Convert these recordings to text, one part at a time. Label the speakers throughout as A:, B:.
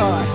A: todos.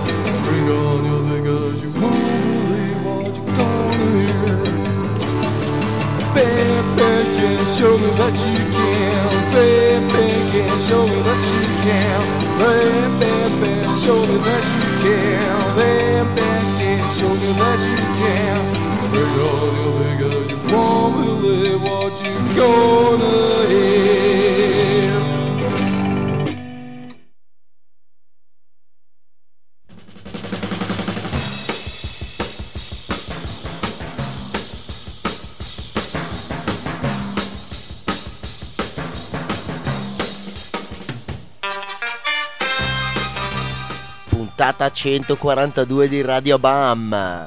B: 142 di Radio Bam.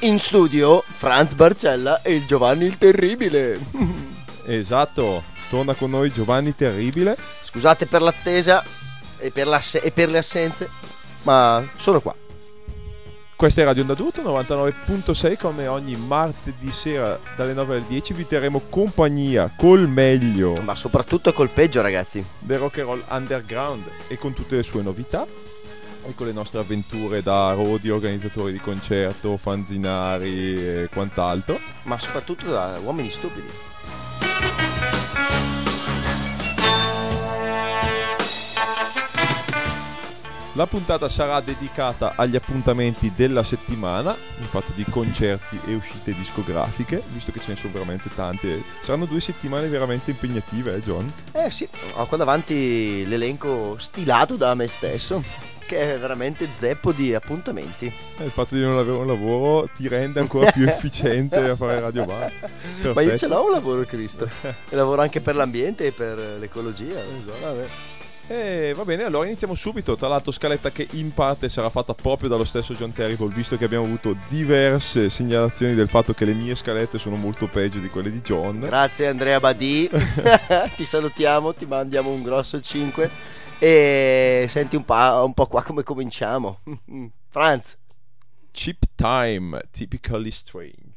B: In studio Franz Barcella e il Giovanni il Terribile.
C: Esatto, torna con noi Giovanni Terribile.
B: Scusate per l'attesa e per, l'asse- e per le assenze, ma sono qua.
C: Questa è Radio Onda d'Urto 99.6 come ogni martedì sera dalle 9 alle 10 vi terremo compagnia col meglio
B: Ma soprattutto col peggio, ragazzi.
C: del rock and roll underground e con tutte le sue novità e con le nostre avventure da rodi, organizzatori di concerto, fanzinari e quant'altro.
B: Ma soprattutto da uomini stupidi.
C: La puntata sarà dedicata agli appuntamenti della settimana, in fatto di concerti e uscite discografiche, visto che ce ne sono veramente tante. Saranno due settimane veramente impegnative, eh John?
B: Eh sì, ho qua davanti l'elenco stilato da me stesso, che è veramente zeppo di appuntamenti.
C: Eh, Il fatto di non avere un lavoro ti rende ancora più efficiente a fare radio bar.
B: Ma io
C: Perfetto.
B: ce l'ho un lavoro, Cristo. E lavoro anche per l'ambiente e per l'ecologia. Vabbè.
C: E va bene, allora iniziamo subito. Tra l'altro, scaletta che in parte sarà fatta proprio dallo stesso John Terrible, visto che abbiamo avuto diverse segnalazioni del fatto che le mie scalette sono molto peggio di quelle di John.
B: Grazie Andrea Badì, ti salutiamo, ti mandiamo un grosso 5 e senti un po', un po' qua come cominciamo. Franz,
C: Cheap Time, typically strange.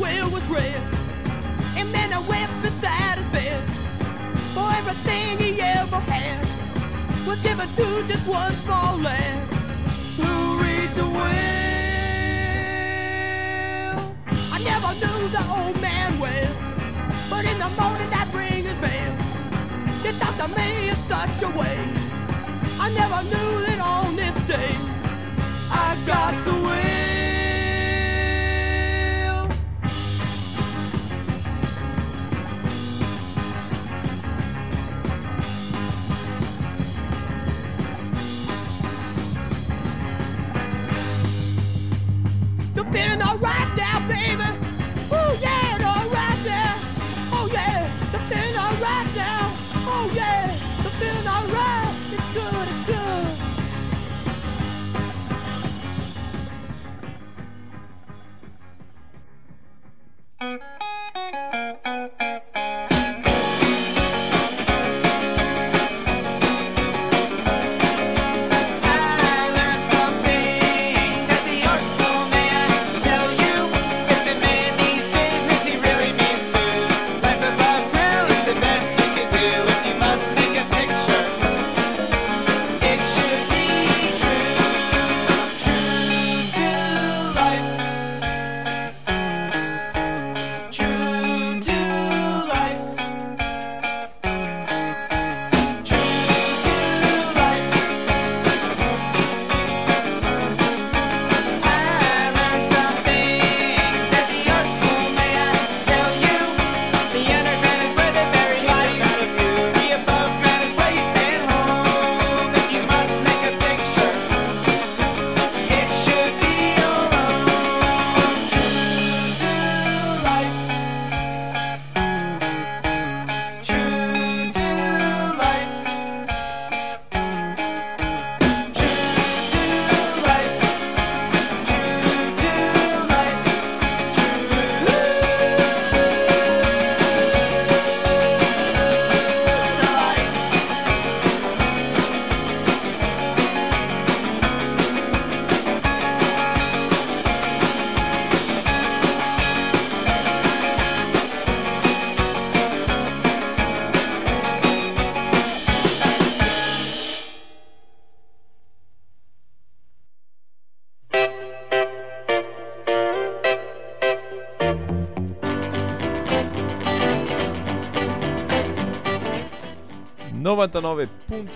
D: Will was read, a man wept beside his bed. For everything he ever had was given to just one small lad. Who read the will? I never knew the old man well, but in the morning I bring his mail. He talked to me in such a way. I never knew that on this day I got the will.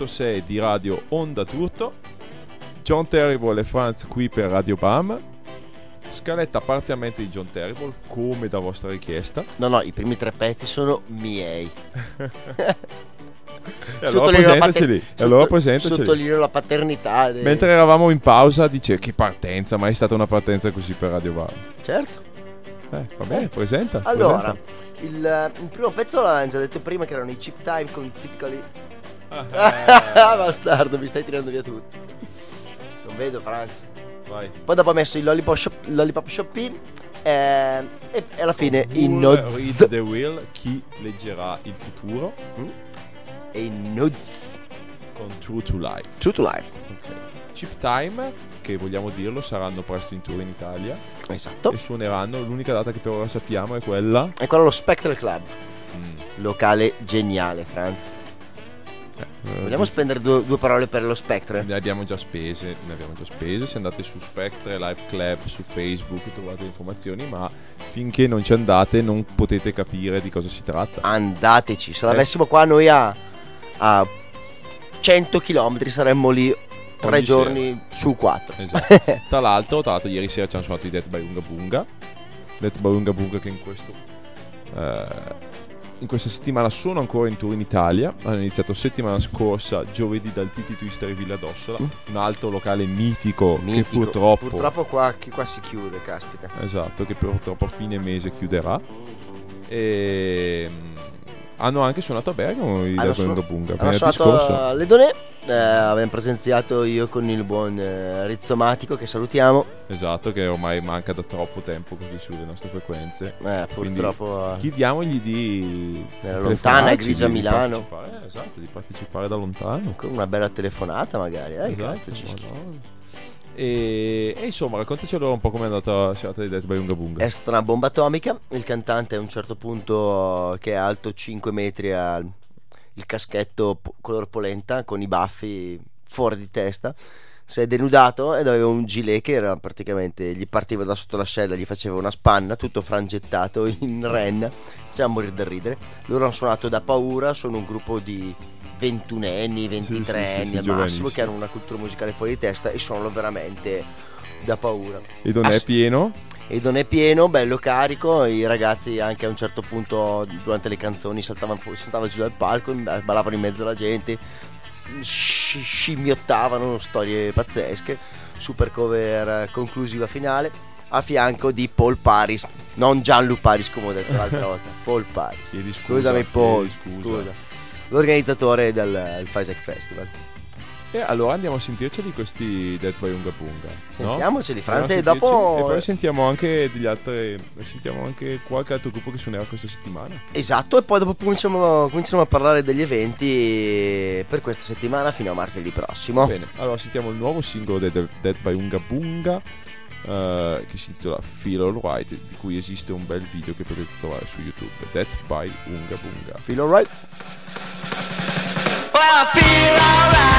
E: .6 di Radio Onda Turto John Terrible e Franz qui per Radio Bam Scaletta parzialmente di John Terrible come da vostra richiesta
B: No, no, i primi tre pezzi sono miei.
E: E allora presentaceli E allora presentaceli
B: Sottolineo la paternità. de-
E: Mentre eravamo in pausa dice che partenza Mai stata una partenza così per Radio Bam
B: Certo.
E: Eh, va bene, presenta
B: Allora,
E: presenta.
B: il, il primo pezzo l'avevamo già detto prima che erano i chip time con Typically. Bastardo, mi stai tirando via tutto. Non vedo Franz.
E: Vai
B: Poi dopo ho messo il Lollipop, Shop, Lollipop Shopping eh, e, alla fine i
E: Who
B: Nods.
E: Read the Will Chi leggerà il futuro
B: E i Nods.
E: Con True to Life
B: True to life.
E: Chip Time Che vogliamo dirlo saranno presto in tour in Italia
B: Esatto.
E: E suoneranno L'unica data che per ora sappiamo è quella
B: quello è lo Spectral Club.
E: Mm.
B: Locale geniale, Franz.
E: Eh,
B: Vogliamo spendere due, due parole per lo Spectre?
E: Ne abbiamo già spese, ne abbiamo già spese. Se andate su Spectre Live Club su Facebook trovate informazioni, ma finché non ci andate non potete capire di cosa si tratta.
B: Andateci, se
E: Eh.
B: l'avessimo qua noi a, a 100 km saremmo lì tre giorni su quattro.
E: Esatto. tra l'altro, tra l'altro, ieri sera ci hanno suonato i Death by Unga Bunga. Death by Unga Bunga che in questo. eh, in questa settimana sono ancora in tour in Italia. Hanno iniziato settimana scorsa, giovedì, dal Titi Twister Villa d'Ossola, un altro locale mitico,
B: Mitico.
E: che purtroppo.
B: Purtroppo qua, qua si chiude, caspita.
E: Esatto, che purtroppo a fine mese chiuderà. E. Hanno anche suonato a Bergamo i
B: Hanno
E: Death by
B: suon-
E: Unga Bunga.
B: Hanno suonato a Ledonè, eh, abbiamo presenziato io con il buon eh, Rizzomatico che salutiamo.
E: Esatto, che ormai manca da troppo tempo così sulle nostre frequenze.
B: Eh,
E: Quindi
B: purtroppo...
E: Chiediamogli di di
B: lontana
E: telefonarci,
B: grigia Milano.
E: eh, esatto, di partecipare da lontano.
B: Con una bella telefonata magari, eh,
E: Esatto,
B: cazzo ci.
E: E, e insomma, raccontaci un po' com'è andata la serata di Death by Unga Bunga.
B: È stata una bomba atomica. Il cantante a un certo punto, che è alto 5 metri, ha il caschetto color polenta con i baffi fuori di testa. Si è denudato ed aveva un gilet che era praticamente gli partiva da sotto l'ascella, gli faceva una spanna, tutto frangettato in renna. Faceva morire da ridere. Loro hanno suonato da paura, sono un gruppo di 21 anni, 23
E: sì, sì,
B: anni
E: sì,
B: al massimo, che hanno una cultura musicale fuori di testa e suonano veramente da paura
E: E non è
B: Ass-
E: pieno?
B: e non è pieno, bello carico. I ragazzi anche a un certo punto durante le canzoni saltavano, saltavano giù dal palco, ballavano in mezzo alla gente, scimmiottavano storie pazzesche. Super cover conclusiva finale. A fianco di Paul Paris, non Gianlu Paris come ho detto l'altra volta. Paul Paris.
E: Chiedi scusa.
B: Scusami, Paul.
E: chiedi
B: Scusa. L'organizzatore del, del Faisek Festival.
E: E allora andiamo a sentirceli questi Death by Unga Bunga. no?
B: Sentiamoceli, Franza, e dopo.
E: E poi sentiamo anche degli altri. Sentiamo anche qualche altro gruppo che suonerà questa settimana.
B: Esatto, e poi dopo cominciamo, cominciamo a parlare degli eventi per questa settimana fino a martedì prossimo.
E: Bene, allora sentiamo il nuovo singolo di Dead, Dead by Unga Bunga. eh, che si intitola Feel Alright, di cui esiste un bel video che potete trovare su YouTube. Death by Unga Bunga.
B: Feel alright?
F: Well, I feel alright.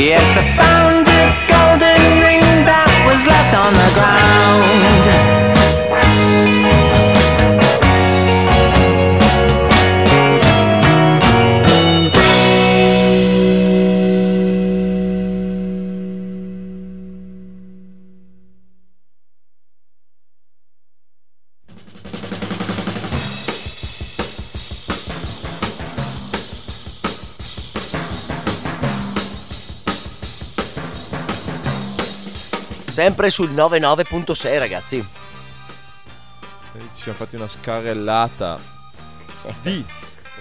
F: Yes, I
B: Sempre sul 99.6 ragazzi.
E: Eh, Ci siamo fatti una scarrellata di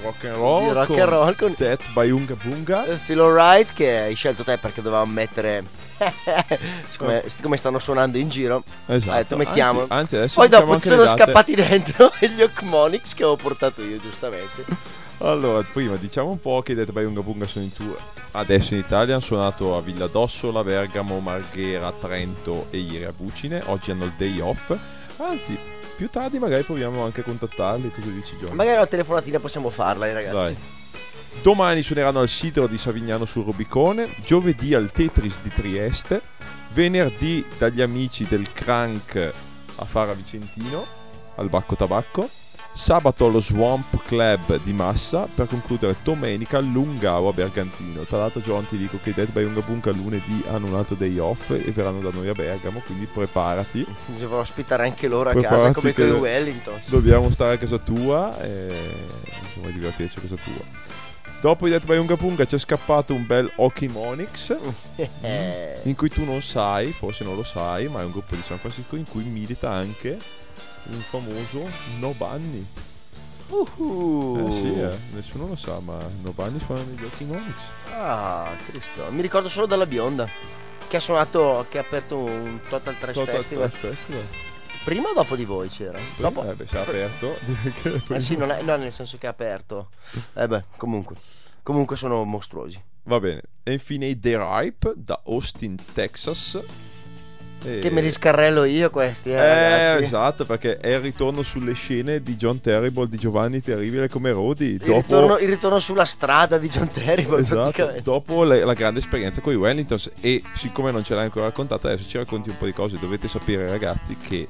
E: rock and roll,
B: Di rock and roll con-
E: Death by Unga Bunga.
B: Eh, Feel alright che hai scelto te perché dovevamo mettere siccome, siccome stanno suonando in giro
E: Esatto.
B: detto mettiamo
E: Anzi, anzi, adesso
B: poi dopo sono scappati dentro gli Ocmonix che avevo portato io giustamente
E: Allora, prima diciamo un po' che i Death by Unga Bunga sono in tour adesso in Italia. Hanno suonato a Villa d'Ossola, Bergamo, Marghera, Trento e ieri a Bucine. Oggi hanno il day off. Anzi, più tardi magari proviamo anche a contattarli. Cosa dici, John?
B: magari una telefonatina possiamo farla eh, ragazzi
E: Dai. Domani suoneranno al Sidro di Savignano sul Rubicone, giovedì al Tetris di Trieste, venerdì dagli amici del Crank a Fara Vicentino, al Bacco Tabacco, sabato allo Swamp Club di Massa, per concludere domenica a Lungao a Bergantino. Tra l'altro John ti dico che i Dead by Unga Bunga lunedì hanno un altro day off e verranno da noi a Bergamo, quindi preparati.
B: dovrò ospitare anche loro a
E: Preparati
B: casa come con i Wellington
E: Dobbiamo stare a casa tua e insomma divertirci a casa tua. Dopo i Death by Unga Bunga c'è scappato un bel Okimonix in cui tu non sai, forse non lo sai, ma è un gruppo di San Francisco in cui milita anche un famoso No Bunny.
B: uhu.
E: Eh sì, eh, nessuno lo sa, ma No Bunny suona negli Okimonix.
B: ah Cristo mi ricordo solo della bionda che ha suonato che ha aperto un Total Trash
E: Total
B: Festival
E: Trash Festival.
B: prima o dopo di voi c'era? dopo
E: Eh beh, si è aperto.
B: Eh sì, non è, no, nel senso che è aperto. Eh beh, comunque. Comunque sono mostruosi.
E: Va bene. E infine i The Ripe da Austin, Texas. E-
B: Che me li scarrello io questi, eh,
E: Eh, esatto, perché è il ritorno sulle scene di John Terrible, di Giovanni Terribile come Rodi.
B: Il,
E: Dopo,
B: ritorno, il ritorno sulla strada di John Terrible,
E: esatto, dopo la, la grande esperienza con i Wellingtons. E siccome non ce l'hai ancora raccontata, adesso ci racconti un po' di cose. Dovete sapere, ragazzi, che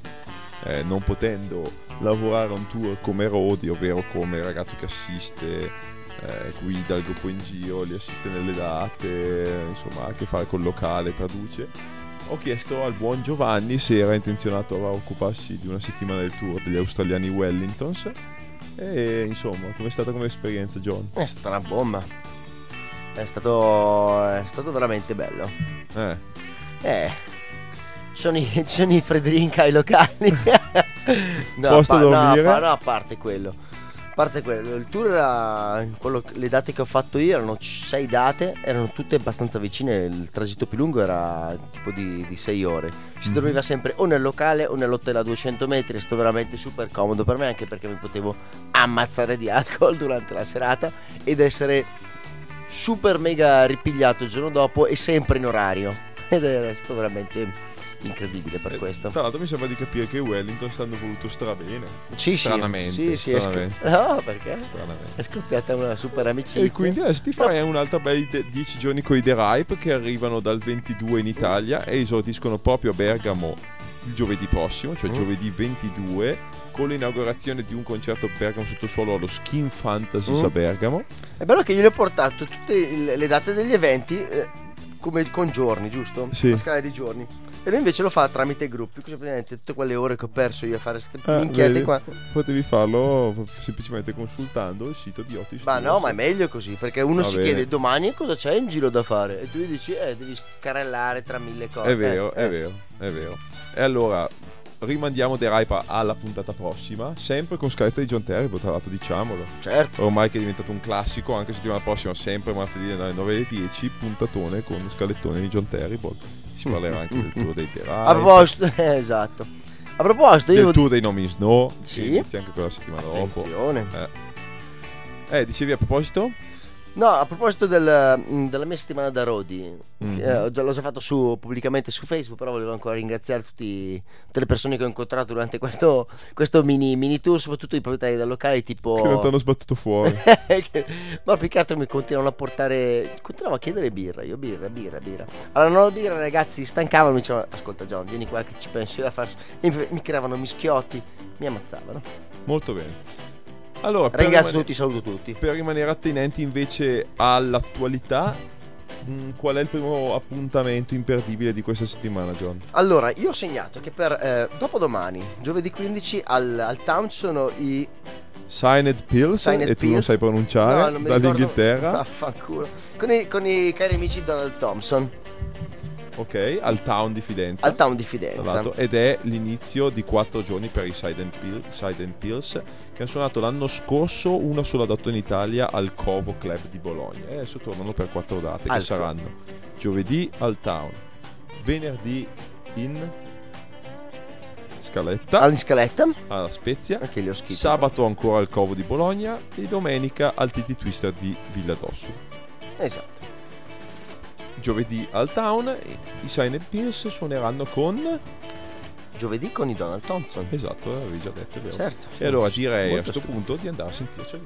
E: eh, non potendo lavorare un tour come Rodi, ovvero come ragazzo che assiste, eh, guida il gruppo in giro, li assiste nelle date, insomma ha a che fare col locale, traduce. Ho chiesto al buon Giovanni se era intenzionato a occuparsi di una settimana del tour degli australiani Wellingtons. E insomma, com'è stata come esperienza, John?
B: È stata una bomba. È stato, è stato veramente bello.
E: Eh,
B: Eh, sono i, sono i Fredrin ai locali. no, pa- no,
E: dormire?
B: pa- no, a parte quello. A parte quello, il tour era. quello- le date che ho fatto io erano sei date, erano tutte abbastanza vicine. Il tragitto più lungo era tipo di, di sei ore. Si
E: Mhm.
B: dormiva sempre o nel locale o nell'hotel a 200 metri. È stato veramente super comodo per me, anche perché mi potevo ammazzare di alcol durante la serata ed essere super mega ripigliato il giorno dopo e sempre in orario. Ed è stato veramente incredibile per
E: eh,
B: questo.
E: Tra l'altro mi sembra di capire che Wellington stanno voluto strabene.
B: Sì, sì,
E: stranamente,
B: sì, sì, è,
E: stranamente.
B: sc- no, perché
E: Stranamente.
B: è scoppiata una super amicizia.
E: E quindi adesso ti farai un'altra bella 10 giorni con i The Ripe che arrivano dal 22 in Italia e esordiscono proprio a Bergamo il giovedì prossimo, cioè
B: Mm.
E: giovedì 22, con l'inaugurazione di un concerto Bergamo sottosuolo allo Skin Fantasies
B: Mm.
E: a Bergamo.
B: È bello che io gli ho portato tutte le date degli eventi eh, come con giorni, giusto?
E: Sì.
B: La scala di giorni. E lui invece lo fa tramite gruppi. Così praticamente tutte quelle ore che ho perso io a fare queste
E: Ah,
B: minchiette
E: vedi?
B: qua.
E: Potevi farlo semplicemente consultando il sito di Otis.
B: Ma no, ma è meglio così, perché uno
E: Va
B: si
E: bene.
B: chiede domani cosa c'è in giro da fare. E tu gli dici, eh, devi scarrellare tra mille cose.
E: È vero,
B: Eh,
E: è
B: eh.
E: vero, è vero. E allora rimandiamo The Ripe alla puntata prossima, sempre con scaletta di John Terrible, tra l'altro diciamolo.
B: Certo.
E: Ormai che è diventato un classico, anche settimana prossima, sempre martedì alle 9 alle 10, puntatone con scalettone di John Terrible. Si parlerà anche del tour dei Ripe,
B: A proposito, eh, esatto. A proposito,
E: del
B: io...
E: tour dei Nomi Snow,
B: Sì.
E: che inizia anche quella settimana dopo.
B: Attenzione.
E: Eh, dicevi a proposito?
B: No, a proposito del- mm, della mia settimana da Rodi,
E: Mhm.
B: che, eh, già- l'ho già fatto su, pubblicamente su Facebook, però volevo ancora ringraziare tutti- tutte le persone che ho incontrato durante questo, questo mini, mini tour, soprattutto i proprietari del locale, tipo...
E: Che non ti hanno sbattuto fuori.
B: Che- Ma più che altro mi continuano a portare. Continuavo a chiedere birra. Io birra, birra, birra. Allora non ho birra, ragazzi. Stancavano. Mi dicevano: Ascolta, John, vieni qua che ci penso io a fare. E mi creavano mischiotti. Mi ammazzavano.
E: Molto bene. Allora,
B: Ringrazio
E: rimanere-
B: tutti, saluto tutti.
E: Per rimanere attenenti invece all'attualità, mh, qual è il primo appuntamento imperdibile di questa settimana, John?
B: Allora, io ho segnato che per eh, dopodomani, giovedì 15, al, al town sono i.
E: Signed Pills,
B: Signed
E: e tu non
B: Pills.
E: sai pronunciare,
B: No, non
E: dall'Inghilterra,
B: Vaffanculo. Con i, con i cari amici Donald Thompson.
E: Ok, al Town di Fidenza.
B: Al town di Fidenza.
E: ed è l'inizio di quattro giorni per i Side and, Pill- Side and Pills che hanno suonato l'anno scorso una sola data in Italia al Covo Club di Bologna e adesso tornano per quattro date che saranno giovedì al Town venerdì in Scaletta
B: All'in scaletta.
E: alla Spezia
B: Anche li ho scritto.
E: sabato ancora al Covo di Bologna e domenica al Titi Twister di Villa d'Ossu
B: Esatto.
E: Giovedì al Town e i Silent Pills suoneranno con
B: Giovedì con i Donald Thompson.
E: esatto l'avevi già detto vero
B: Certo.
E: E allora direi a questo punto di andare a sentirceli.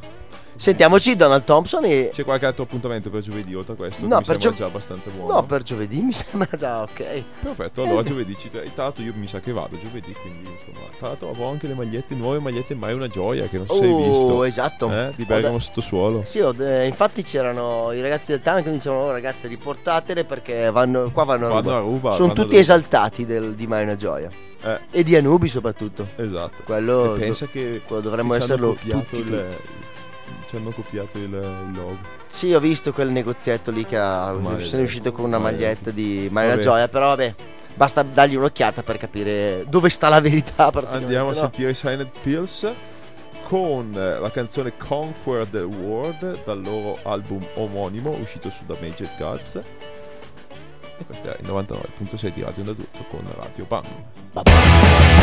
B: Sentiamoci Donald Thompson e...
E: C'è qualche altro appuntamento per giovedì oltre a questo?
B: No, per
E: sembra
B: gio-
E: già abbastanza buono.
B: No, per giovedì mi sembra già ok.
E: Perfetto, allora giovedì ci... Tra l'altro io mi sa che vado giovedì, quindi insomma... Tra l'altro avevo anche le magliette, nuove magliette, mai una gioia che non si sei
B: Oh,
E: visto.
B: esatto.
E: Eh, di Bergamo
B: de-
E: sottosuolo.
B: Sì, de- infatti c'erano i ragazzi del town che mi dicevano, oh ragazzi riportatele perché vanno, qua vanno a
E: Vanno
B: ruba.
E: a ruba.
B: Sono tutti
E: dove-
B: esaltati del- di Mai una gioia.
E: Eh,
B: E di Anubi soprattutto.
E: esatto.
B: Quello,
E: pensa che...
B: quello dovremmo esserlo tutti,
E: il...
B: tutti.
E: Ci hanno copiato il, il logo.
B: Sì, ho visto quel negozietto lì che ha,
E: Maledetto.
B: è uscito con una
E: Maledetto.
B: maglietta di
E: Vabbè.
B: gioia, però vabbè, basta dargli un'occhiata per capire dove sta la verità.
E: Andiamo a
B: no?
E: sentire i Silent Pills con eh, la canzone Conquer the World dal loro album omonimo uscito su The Major Gods. E questo è il 99.6 di Radio Adulto con Radio Bam.
D: At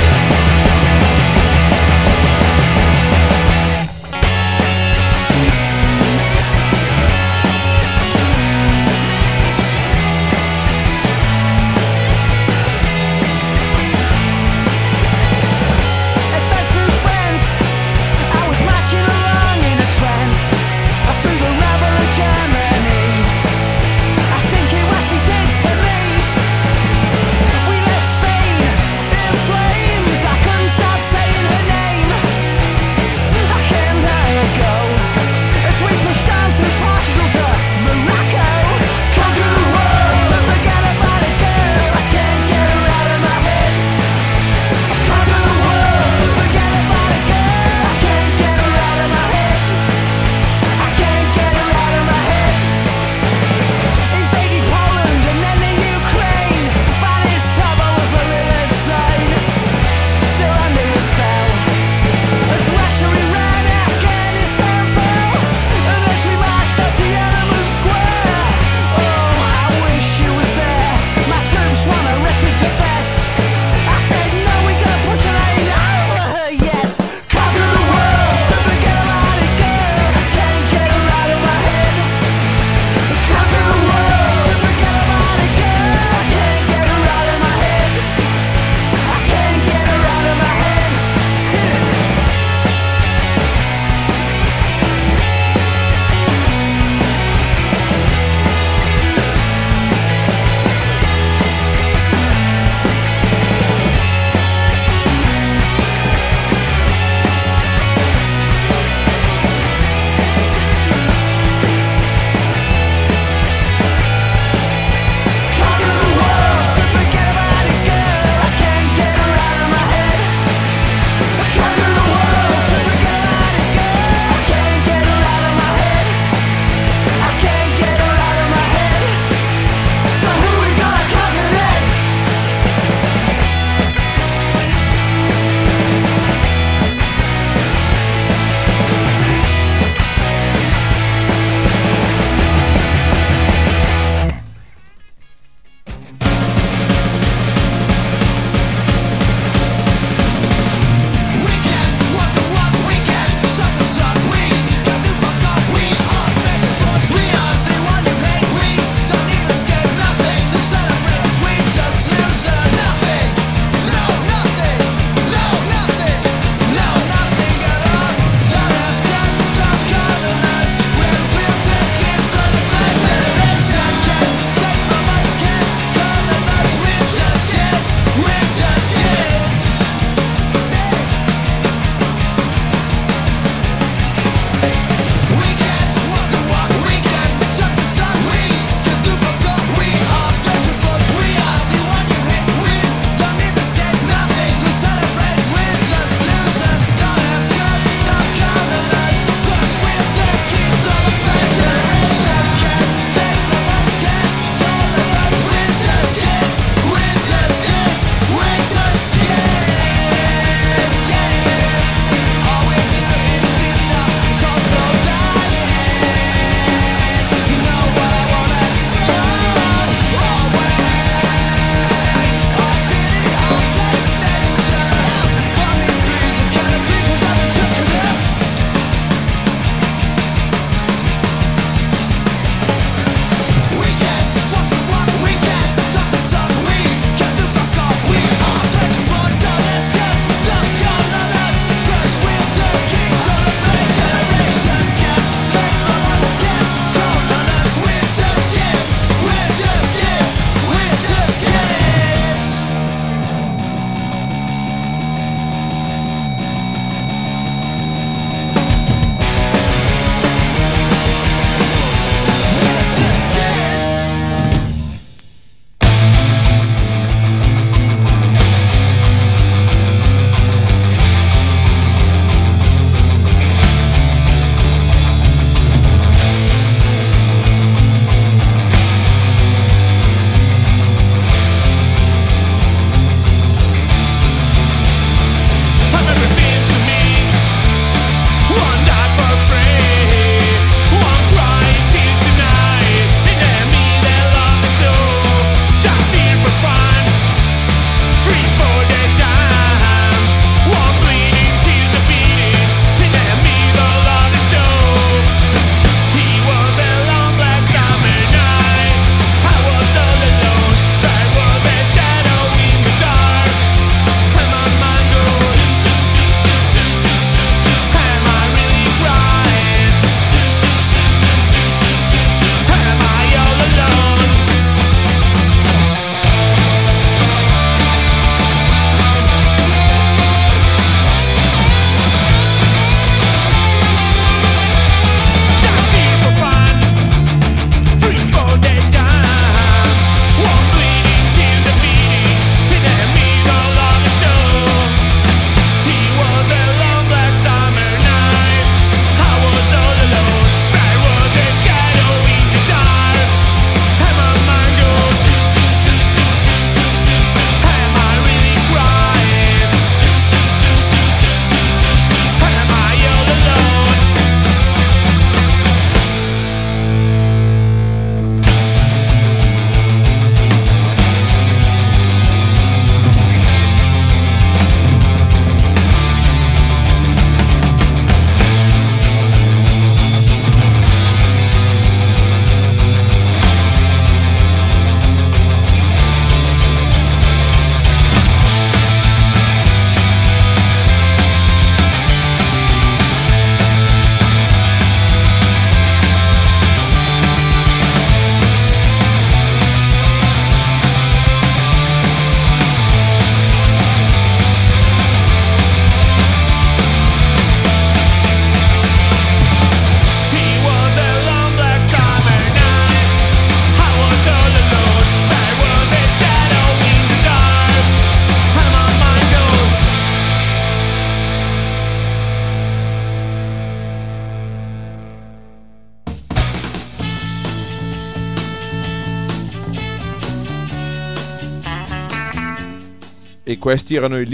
E: questi erano i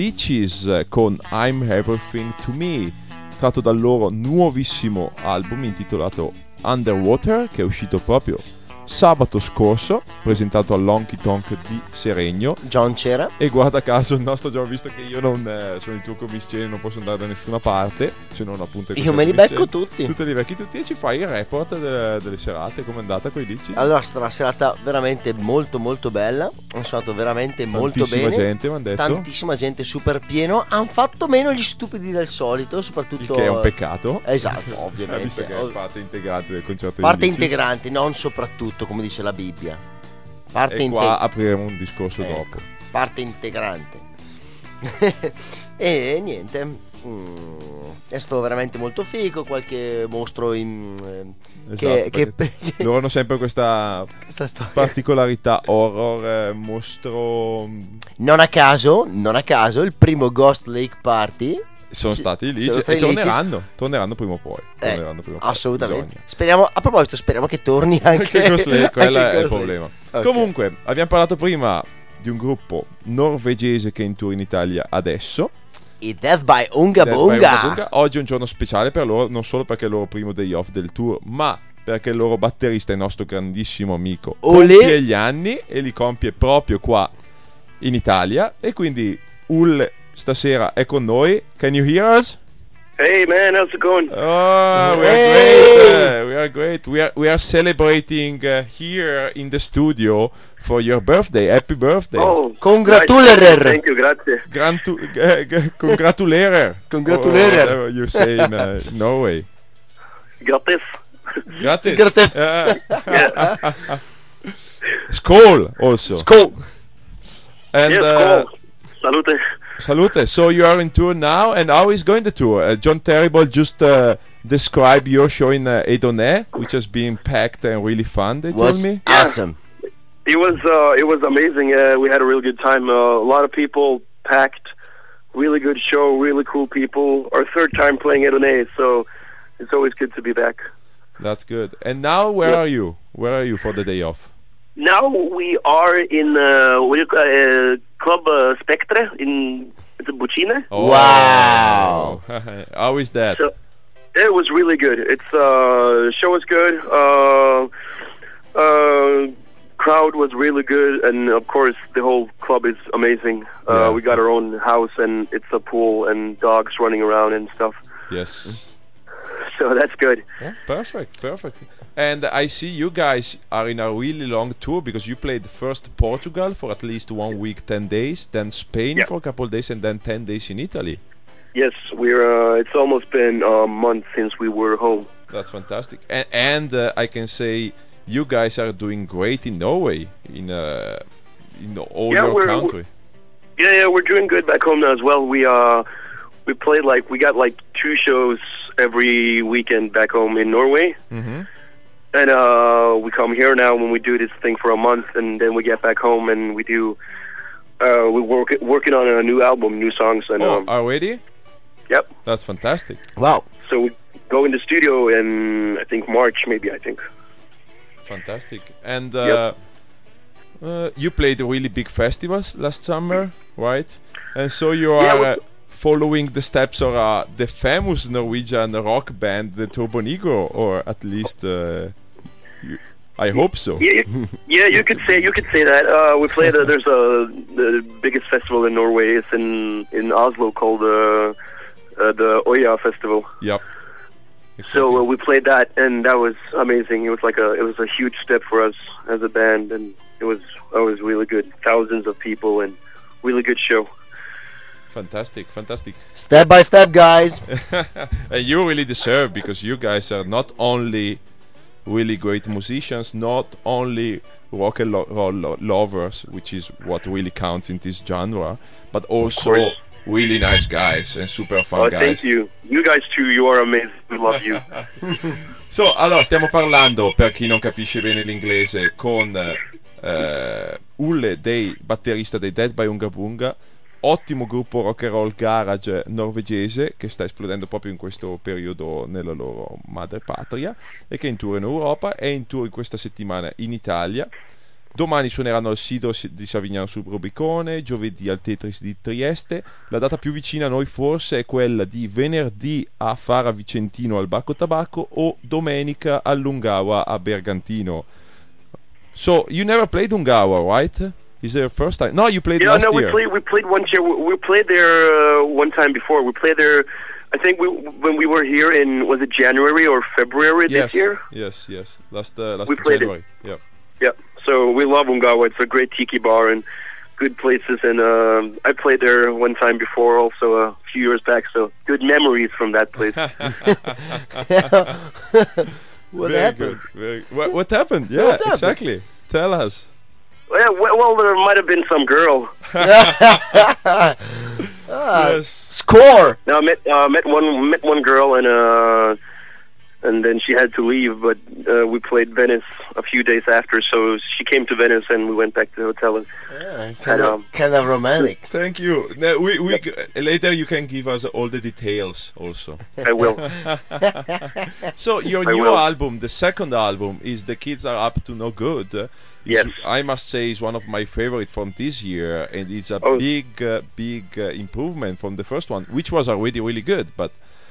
E: eh, con I'm Everything to Me, tratto dal loro nuovissimo album intitolato Underwater, che è uscito proprio sabato scorso, presentato all'Honky Tonk di Seregno.
B: John c'era.
E: E guarda caso il nostro John, visto che io non eh, sono il tuo commissione, non posso andare da nessuna parte, se non appunto
B: Io me li becco tutti.
E: Tu te li becchi tutti e ci fai il report delle, delle serate, com'è andata con i Lichis?
B: Allora, è stata una serata veramente molto molto bella. Sono stato veramente molto
E: Tantissima
B: bene.
E: gente, mi hanno detto.
B: Tantissima gente, super pieno. Hanno fatto meno gli stupidi del solito, soprattutto.
E: Il che è un peccato.
B: Esatto, ovviamente.
E: visto che è parte integrante del concerto
B: Parte
E: di Lichis.
B: integrante, non soprattutto, come dice la Bibbia. Parte
E: E qua
B: integrante.
E: apriremo un discorso
B: Ecco,
E: dopo.
B: parte integrante. e niente. mm, è stato veramente molto figo. Qualche mostro in. eh,
E: Esatto,
B: che, che-
E: loro hanno sempre questa
B: questa
E: particolarità horror, eh, mostro.
B: Non a caso, non a caso, il primo Ghost Lake Party.
E: Sono stati lì
B: sono
E: e
B: stati lì, ci-
E: torneranno. Torneranno prima o poi.
B: Eh,
E: Torneranno prima poi.
B: assolutamente.
E: Bisogna.
B: Speriamo, a proposito, speriamo che torni anche,
E: Anche
B: anche
E: quello è il problema.
B: Ok.
E: Comunque, abbiamo parlato prima di un gruppo norvegese che è in tour in Italia adesso.
B: I Death by Unga
E: Death by
B: Bunga.
E: Unga Bunga. Oggi è un giorno speciale per loro, non solo perché è il loro primo day off del tour, ma perché il loro batterista è il nostro grandissimo amico.
B: Olè.
E: Compie gli anni e li compie proprio qua in Italia. E quindi Ul stasera è con noi. Can you hear us?
G: Hey man, how's it going?
E: Oh, we are
B: Hey.
E: great. uh, we are great. We are we are celebrating uh, here in the studio for your birthday. Happy birthday.
G: Oh,
B: Congratulator.
G: Thank you, grazie.
E: Grantu- g- congratulator.
B: Congratulator.
E: Or whatever you say in uh, Norway.
G: Grattis.
E: Gratis.
B: Gratis.
E: Uh, Skål also.
B: Skål.
E: and
G: yes,
E: uh.
G: Salute.
E: Salute. So you are in tour now, and how is going the tour? Uh, John Terrible just uh, described your show in uh, Edonne, which has been packed and really fun. They
B: Was
E: told me.
B: awesome.
G: It was uh, it was amazing. Uh, we had a really good time. Uh, a lot of people packed. Really good show. Really cool people. Our third time playing Edonay, so it's always good to be back.
E: That's good. And now, where
G: Yep.
E: are you? Where are you for the day off?
G: Now we are in uh, what do you call, uh, Club uh, Spectre in it's in Bucine.
B: Wow.
E: How is that?
G: So it was really good. It's uh show was good. Uh, uh, crowd was really good, and of course the whole club is amazing. Uh,
E: Yeah.
G: We got our own house, and it's a pool and dogs running around and stuff.
E: yes.
G: So that's good.
E: Yeah, Perfect, perfect. And I see you guys are in a really long tour because you played first Portugal for at least one week, 10 days, then Spain
G: Yeah.
E: for a couple of days, and then 10 days in Italy.
G: Yes, we're. Uh, it's almost been a month since we were home.
E: That's fantastic. And, and uh, I can say you guys are doing great in Norway, in, uh, in all
G: Yeah,
E: your
G: we're-
E: country.
G: Yeah, yeah, we're doing good back home now as well. We uh, we played like we got like two shows every weekend back home in Norway.
E: hmm
G: And uh, we come here now when we do this thing for a month, and then we get back home and we do. Uh, we work working on a new album, new songs, and
E: Oh,
G: um,
E: already?
G: yep.
E: That's fantastic.
B: Wow.
G: So we go in the studio in I think March, maybe I think.
E: Fantastic. And uh, uh, you played really big festivals last summer, right? And so you are
G: we-
E: uh, following the steps of uh, the famous Norwegian rock band, the Turbo Negro, or at least uh, you, I hope so.
G: Yeah, you, yeah, you could say you could say that. Uh, we played. There's a the biggest festival in Norway. It's in in Oslo called uh, uh, the Oya Festival.
E: Yep.
G: So uh, we played that, and that was amazing. It was like a it was a huge step for us as a band, and it was it was really good. Thousands of people and really good show.
E: Fantastic, fantastic.
B: Step by step, guys.
E: and you really deserve because you guys are not only really great musicians, not only rock and roll lo- lovers, which is what really counts in this genre, but also really nice guys and super fun
G: Oh,
E: guys.
G: thank you. You guys too. You are amazing. We love you.
E: So, allora, stiamo parlando, per chi non capisce bene l'inglese, con eh, Ulle, dei batterista dei Dead by Unga Bunga, ottimo gruppo rock and roll garage norvegese che sta esplodendo proprio in questo periodo nella loro madrepatria e che è in tour in Europa, è in tour questa settimana in Italia Domani suoneranno al Sido di Savignano sul Rubicone, giovedì al Tetris di Trieste. La data più vicina a noi forse è quella di venerdì a Fara Vicentino al Bacco Tabacco o domenica a Lungawa a Bergantino. So, you never played Lungawa, right? Is it your first time? No, you played
G: Yeah,
E: last
G: no, we
E: year.
G: played. We played one year. We we played there uh, one time before. We played there. I think we when we were here in was it January or February
E: yes,
G: this year?
E: yes, yes. Last, uh, last
G: We played it.
E: January. Yeah.
G: Yeah. So we love Ungawa. It's a great tiki bar and good places. And um I played there one time before, also a few years back. So good memories from that place.
B: What
E: very
B: happened?
E: good. Very, what, what happened? Yeah,
B: What happened?
E: exactly. Tell us.
G: Well, well, well, there might have been some girl.
B: Ah,
E: yes.
B: Score!
G: No, I met uh, met one met one girl and uh and then she had to leave. But uh, we played Venice a few days after, so she came to Venice and we went back to the hotel. And,
B: Yeah, kind of,
G: um,
B: kind of romantic.
E: Thank you. No, we, we, later you can give us all the details also.
G: I will.
E: So your
G: I
E: new
G: will.
E: album, the second album, is "The Kids Are Up to No Good." Uh, is-
G: Yes.
E: I must say is one of my favorite from this year, and it's a
G: Oh.
E: big, uh, big uh, improvement from the first one, which was already really good. But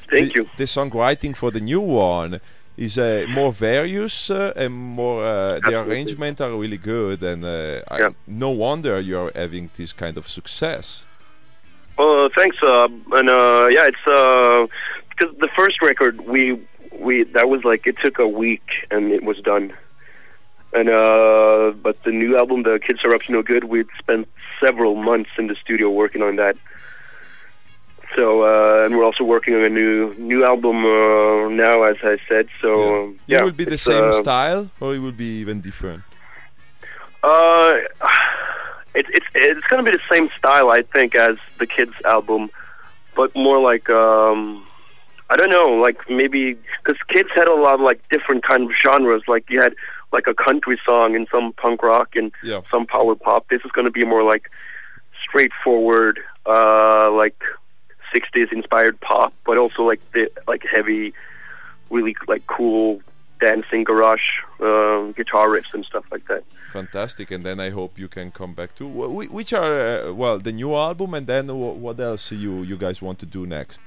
G: Thank
E: the,
G: you.
E: the songwriting for the new one is uh, more various uh, and more. Uh, the
G: Absolutely.
E: arrangement are really good, and uh, I, no wonder you're having this kind of success.
G: Well, uh, thanks. Uh, and uh, yeah, it's uh, because the first record we we that was like it took a week and it was done. And uh, but the new album, the Kids Are Up to No Good, we'd spent several months in the studio working on that. So uh, and we're also working on a new new album uh, now, as I said. So um,
E: It
G: yeah,
E: will be the same
G: uh,
E: style, or it will be even different.
G: Uh, it's it's it's gonna be the same style, I think, as the kids' album, but more like um, I don't know, like maybe because kids had a lot of like different kind of genres. Like you had like a country song and some punk rock and
E: Yeah.
G: some power pop. This is gonna be more like straightforward, uh, like '60s inspired pop, but also like the like heavy, really like cool dancing garage um, guitar riffs and stuff like that.
E: Fantastic, and then I hope you can come back to wh- wh- which are uh, well the new album, and then what else you you guys want to do next?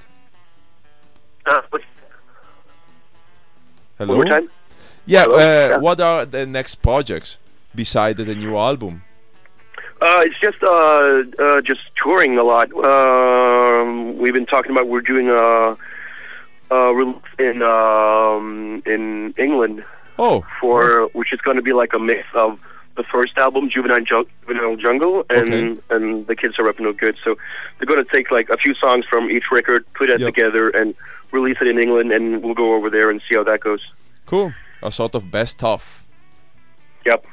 G: Uh,
E: Hello.
G: One more time.
E: Yeah,
G: Hello?
E: uh,
G: Yeah.
E: what are the next projects beside the new album?
G: Uh, it's just uh, uh, just touring a lot. Um, we've been talking about we're doing a, a release in um, in England
E: Oh,
G: for which is going to be like a mix of the first album, Juvenile, Jung- Juvenile Jungle, and
E: Okay.
G: and the Kids Are Up No Good. So they're going to take like a few songs from each record, put it
E: Yep.
G: together, and release it in England, and we'll go over there and see how that goes.
E: cool. A sort of best of.
G: Yep,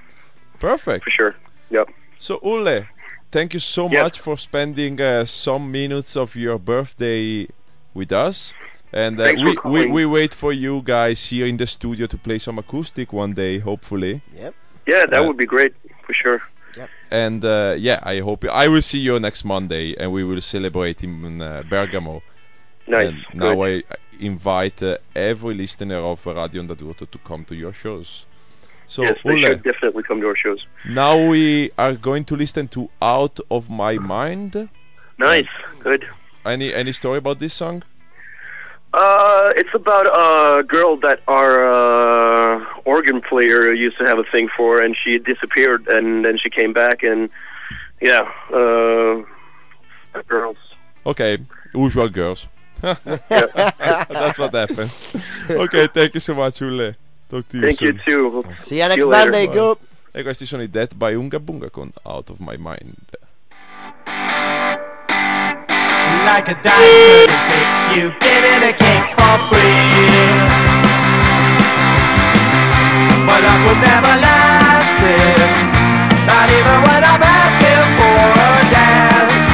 E: Perfect.
G: for sure. Yep.
E: So Ulle, thank you so
G: Yes.
E: much for spending uh, some minutes of your birthday with us. And uh, we, we, we wait for you guys here in the studio to play some acoustic one day, hopefully.
B: Yep.
G: Yeah, that
E: Uh,
G: would be great for sure. Yep.
E: And uh, yeah, I hope I will see you next Monday, and we will celebrate in uh, Bergamo.
G: Nice.
E: And now I invite uh, every listener of Radio Onda d'Urto to come to your shows. So
G: yes, they should definitely come to our shows.
E: now we are going to listen to "Out of My Mind."
G: Nice, good.
E: Any any story about this song?
G: Uh, it's about a girl that our uh, organ player used to have a thing for, and she disappeared, and then she came back, and yeah, uh, girls.
E: Okay, usual girls. That's what happens. okay, thank you so much, Ulle. Talk to you
G: Thank you
E: soon.
G: too.
B: See you next
G: later.
B: Monday, go!
E: E questi sono i Death by Unga Bunga con Out of My Mind.
H: like a dice 36 You give it a case for free My luck was never lasting Not even when I'm asking for a dance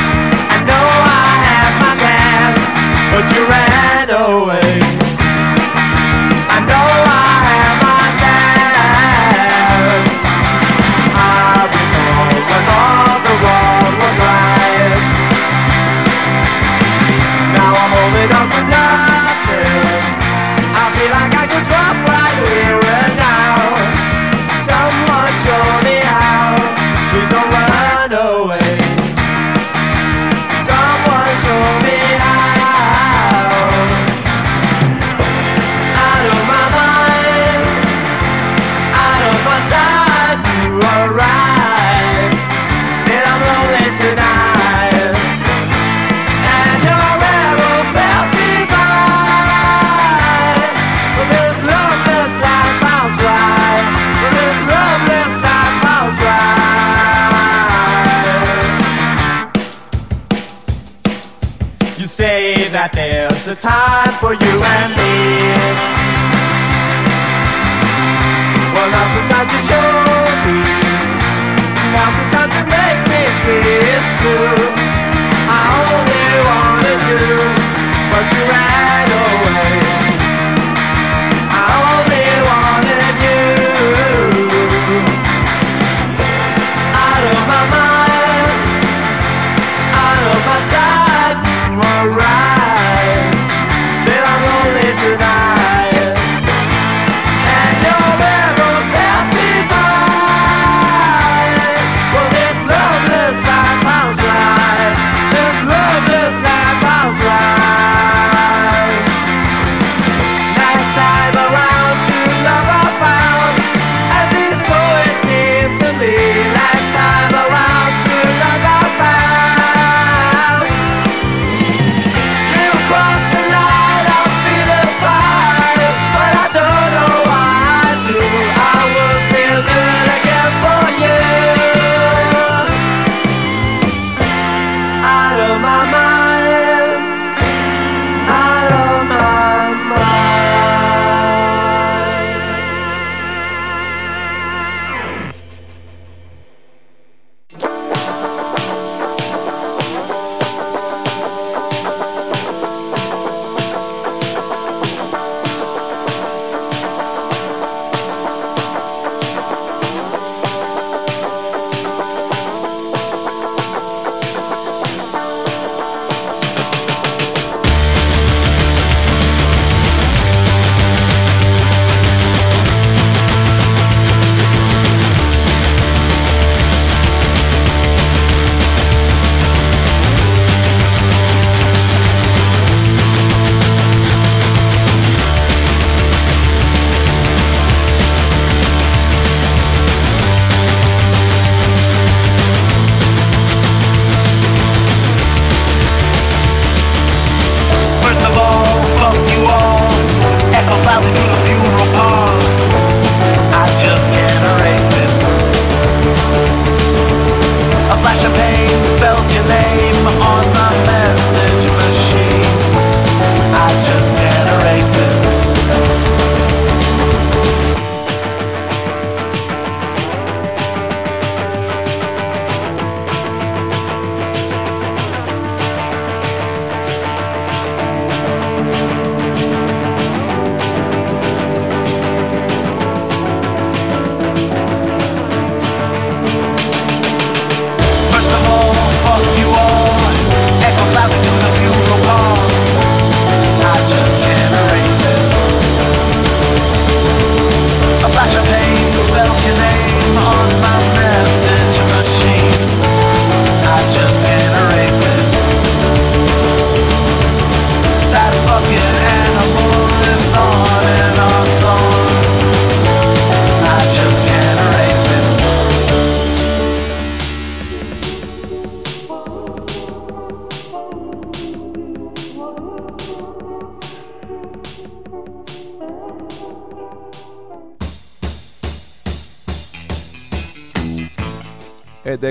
H: I know I had my chance But you ran away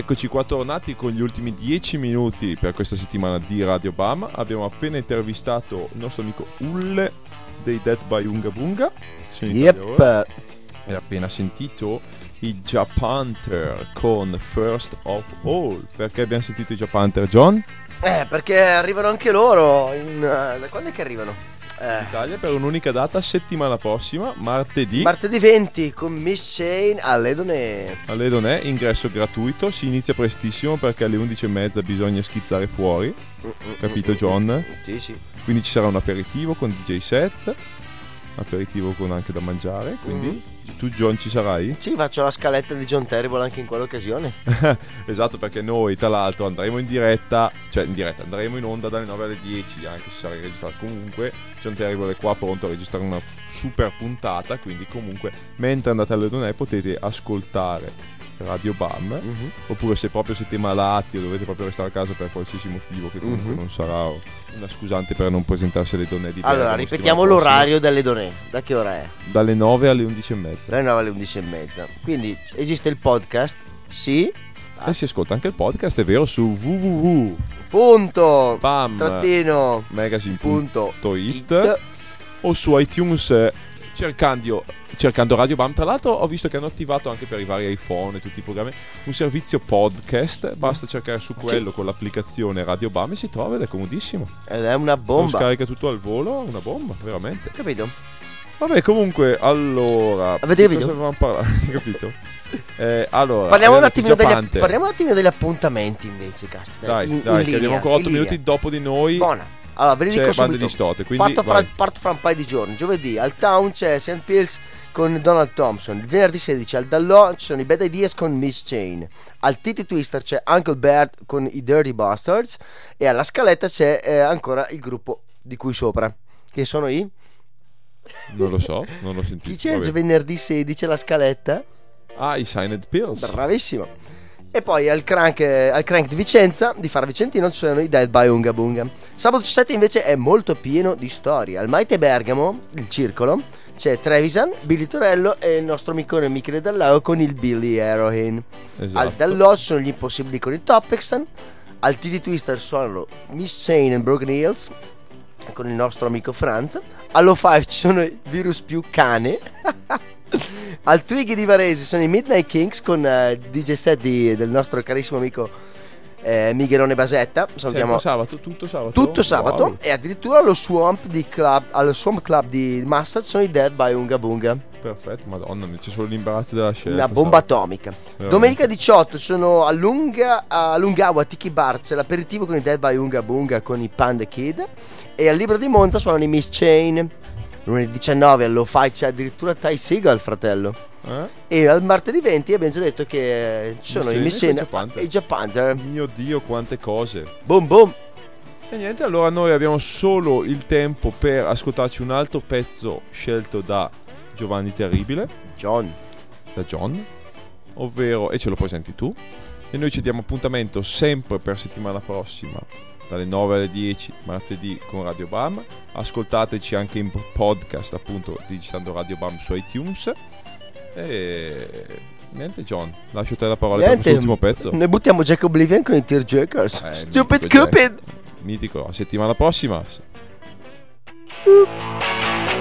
E: eccoci qua tornati con gli ultimi 10 minuti per questa settimana di Radio Bam. Abbiamo appena intervistato il nostro amico Ulle dei Dead by Unga Bunga.
B: Yep.
E: E appena sentito i Japanther con First of All. Perché abbiamo sentito i Japanther, John?
B: Eh, perché arrivano anche loro. In, eh, da quando è che arrivano? Eh,
E: Italia per un'unica data settimana prossima, martedì.
B: martedì 20 con Miss Shane alle Donne.
E: alle Donè, ingresso gratuito, si inizia prestissimo perché alle 11.30 bisogna schizzare fuori, capito John?
B: Sì, sì.
E: Quindi ci sarà un aperitivo con DJ set, aperitivo con anche da mangiare, quindi tu John ci sarai?
B: Sì, faccio la scaletta di John Terrible anche in quell'occasione.
E: esatto, perché noi tra l'altro andremo in diretta, cioè in diretta, andremo in onda dalle 9 alle 10, anche se sarà registrato comunque. John Terrible è qua pronto a registrare una super puntata, quindi comunque mentre andate alle donne potete ascoltare Radio Bam,
B: Mhm.
E: oppure se proprio siete malati o dovete proprio restare a casa per qualsiasi motivo, che comunque
B: Mhm.
E: non sarà una scusante per non presentarsi alle donne di
B: Allora, ripetiamo l'orario delle Donne. Da che ora è?
E: dalle 9 alle 11 e mezza.
B: Dalle 9 alle 11 e mezza. Quindi esiste il podcast? Sì.
E: E si ascolta anche il podcast, è vero, su www.
B: Punto.
E: Bam.
B: Trattino.
E: Magazine.it
B: It.
E: o su iTunes eh, cercando, cercando Radio Bam. Tra l'altro ho visto che hanno attivato anche per i vari iPhone e tutti i programmi un servizio podcast. Basta cercare su quello con l'applicazione Radio Bam e si trova ed è comodissimo.
B: Ed è una bomba.
E: scarica tutto al volo, una bomba, veramente.
B: Capito?
E: Vabbè, comunque, allora.
B: Avete capito?
E: cosa avevamo parlato? Capito? Eh, allora,
B: Parliamo un,
E: abbiamo
B: attimino
E: detto
B: degli, parliamo un attimino degli appuntamenti invece, caspita.
E: Dai,
B: in,
E: dai,
B: in
E: che abbiamo
B: linea,
E: ancora 8
B: in linea.
E: minuti dopo di noi.
B: Buona. Allora, ve li dico subito.
E: di Stote, quindi
B: parto, fra, parto fra un paio di giorni. Giovedì al Town c'è St. Pills con Donald Thompson. Il venerdì 16 al Dallò ci sono i Bad Ideas con Miss Chain. Al Titi Twister c'è Uncle Bert con i Dirty Bastards. E alla scaletta c'è eh, ancora il gruppo di cui sopra. Che sono i?
E: Non lo so, non l'ho sentito.
B: Chi c'è il venerdì 16 alla scaletta?
E: Ah, i Signed Pills.
B: Bravissimo. E poi al crank, eh, al crank di Vicenza, di Fara Vicentino, ci sono i Dead by Unga Bunga. Sabato 17 invece è molto pieno di storie. Al Maite Bergamo, il circolo, c'è Trevisan, Billy Torello e il nostro amicone Michele Dallago con il Billy Heroin.
E: Esatto.
B: Al Dallò sono gli impossibili con i Topexan. Al TT Twister suonano Miss Chain and Broken Hills con il nostro amico Franz. Allo 5 ci sono i Virus più cane. Al Twiggy di Varese sono i Midnight Kings con eh, DJ set di- del nostro carissimo amico eh, Mighelone Basetta. Salutiamo
E: Sempre sabato, tutto sabato.
B: tutto sabato.
E: Wow.
B: E addirittura allo Swamp, di club, allo Swamp Club di Massa sono i Dead by Unga Bunga.
E: Perfetto, madonna, c'è solo l'imbarazzo della scelta.
B: Una bomba
E: sabato.
B: atomica.
E: Veramente.
B: Domenica 18 sono a, Lunga, a Lungawa Tiki Bar, c'è l'aperitivo con i Dead by Unga Bunga con i Panda Kid. E al Libro di Monza suonano i Miss Chain. Lunedì 19 allo Fai c'è addirittura Ty Seagal, fratello.
E: Eh?
B: E al martedì 20 abbiamo già detto che eh, ci sono i
E: Chain e i
B: e i Japanther.
E: Mio Dio, quante cose.
B: Boom boom.
E: E niente, allora noi abbiamo solo il tempo per ascoltarci un altro pezzo scelto da Giovanni Terribile,
B: John.
E: da John, ovvero, e ce lo presenti tu, e noi ci diamo appuntamento sempre per settimana prossima, dalle 9 alle 10, martedì con Radio Bam, ascoltateci anche in podcast appunto digitando Radio Bam su iTunes, e niente John, lascio te la parola per
B: Niente,
E: questo ultimo pezzo.
B: Ne buttiamo Jack Oblivion con i Tearjerkers.
E: Eh,
B: Stupid
E: mitico Jack.
B: Cupid.
E: Mitico, a settimana prossima.
B: Boop.